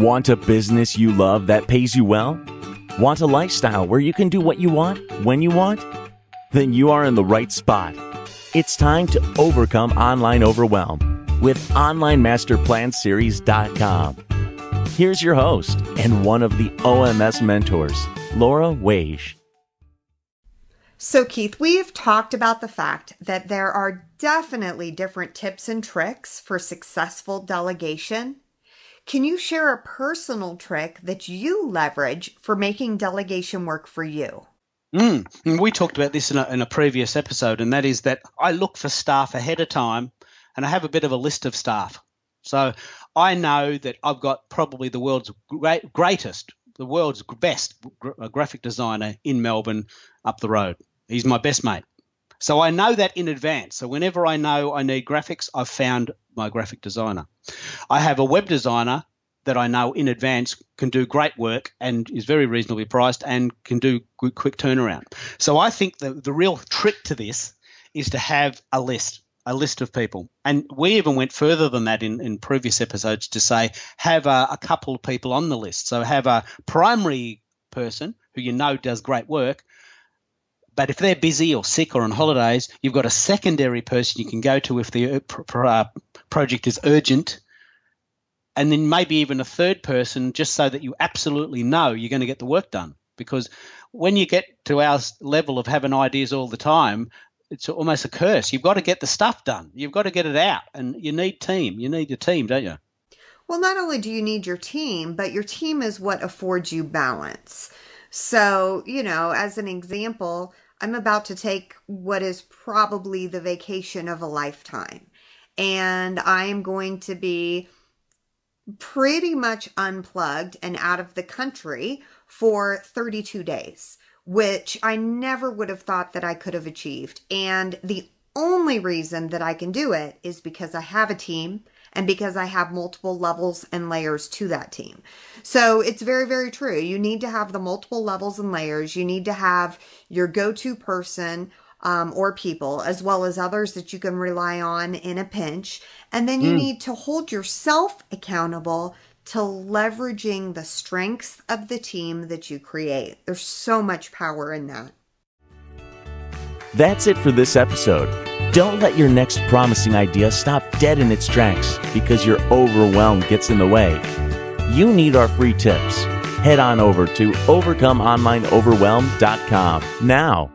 Want a business you love that pays you well? Want a lifestyle where you can do what you want, when you want? Then you are in the right spot. It's time to overcome online overwhelm with OnlineMasterPlanSeries.com. Here's your host and one of the OMS mentors, Laura Waage. So, Keith, we've talked about the fact that there are definitely different tips and tricks for successful delegation. Can you share a personal trick that you leverage for making delegation work for you? Mm. We talked about this in a, in a previous episode, and that is that I look for staff ahead of time and I have a bit of a list of staff. So I know that I've got probably the world's great, greatest, the world's best graphic designer in Melbourne up the road. He's my best mate. So I know that in advance. So whenever I know I need graphics, I've found my graphic designer. I have a web designer that I know in advance can do great work and is very reasonably priced and can do good, quick turnaround. So I think the, the real trick to this is to have a list, a list of people. And we even went further than that in, in previous episodes to say have a, a couple of people on the list. So have a primary person who you know does great work but if they're busy or sick or on holidays, you've got a secondary person you can go to if the uh, uh, project is urgent. And then maybe even a third person just so that you absolutely know you're going to get the work done. Because when you get to our level of having ideas all the time, it's almost a curse. You've got to get the stuff done. You've got to get it out, and you need team. You need your team, don't you? Well, not only do you need your team, but your team is what affords you balance. So, you know, as an example, I'm about to take what is probably the vacation of a lifetime. And I am going to be pretty much unplugged and out of the country for 32 days, which I never would have thought that I could have achieved. And the only reason that I can do it is because I have a team and because I have multiple levels and layers to that team. So it's very, very true. You need to have the multiple levels and layers. You need to have your go to person. Um, or people, as well as others that you can rely on in a pinch. And then you mm. need to hold yourself accountable to leveraging the strengths of the team that you create. There's so much power in that. That's it for this episode. Don't let your next promising idea stop dead in its tracks because your overwhelm gets in the way. You need our free tips. Head on over to overcomeonlineoverwhelm.com now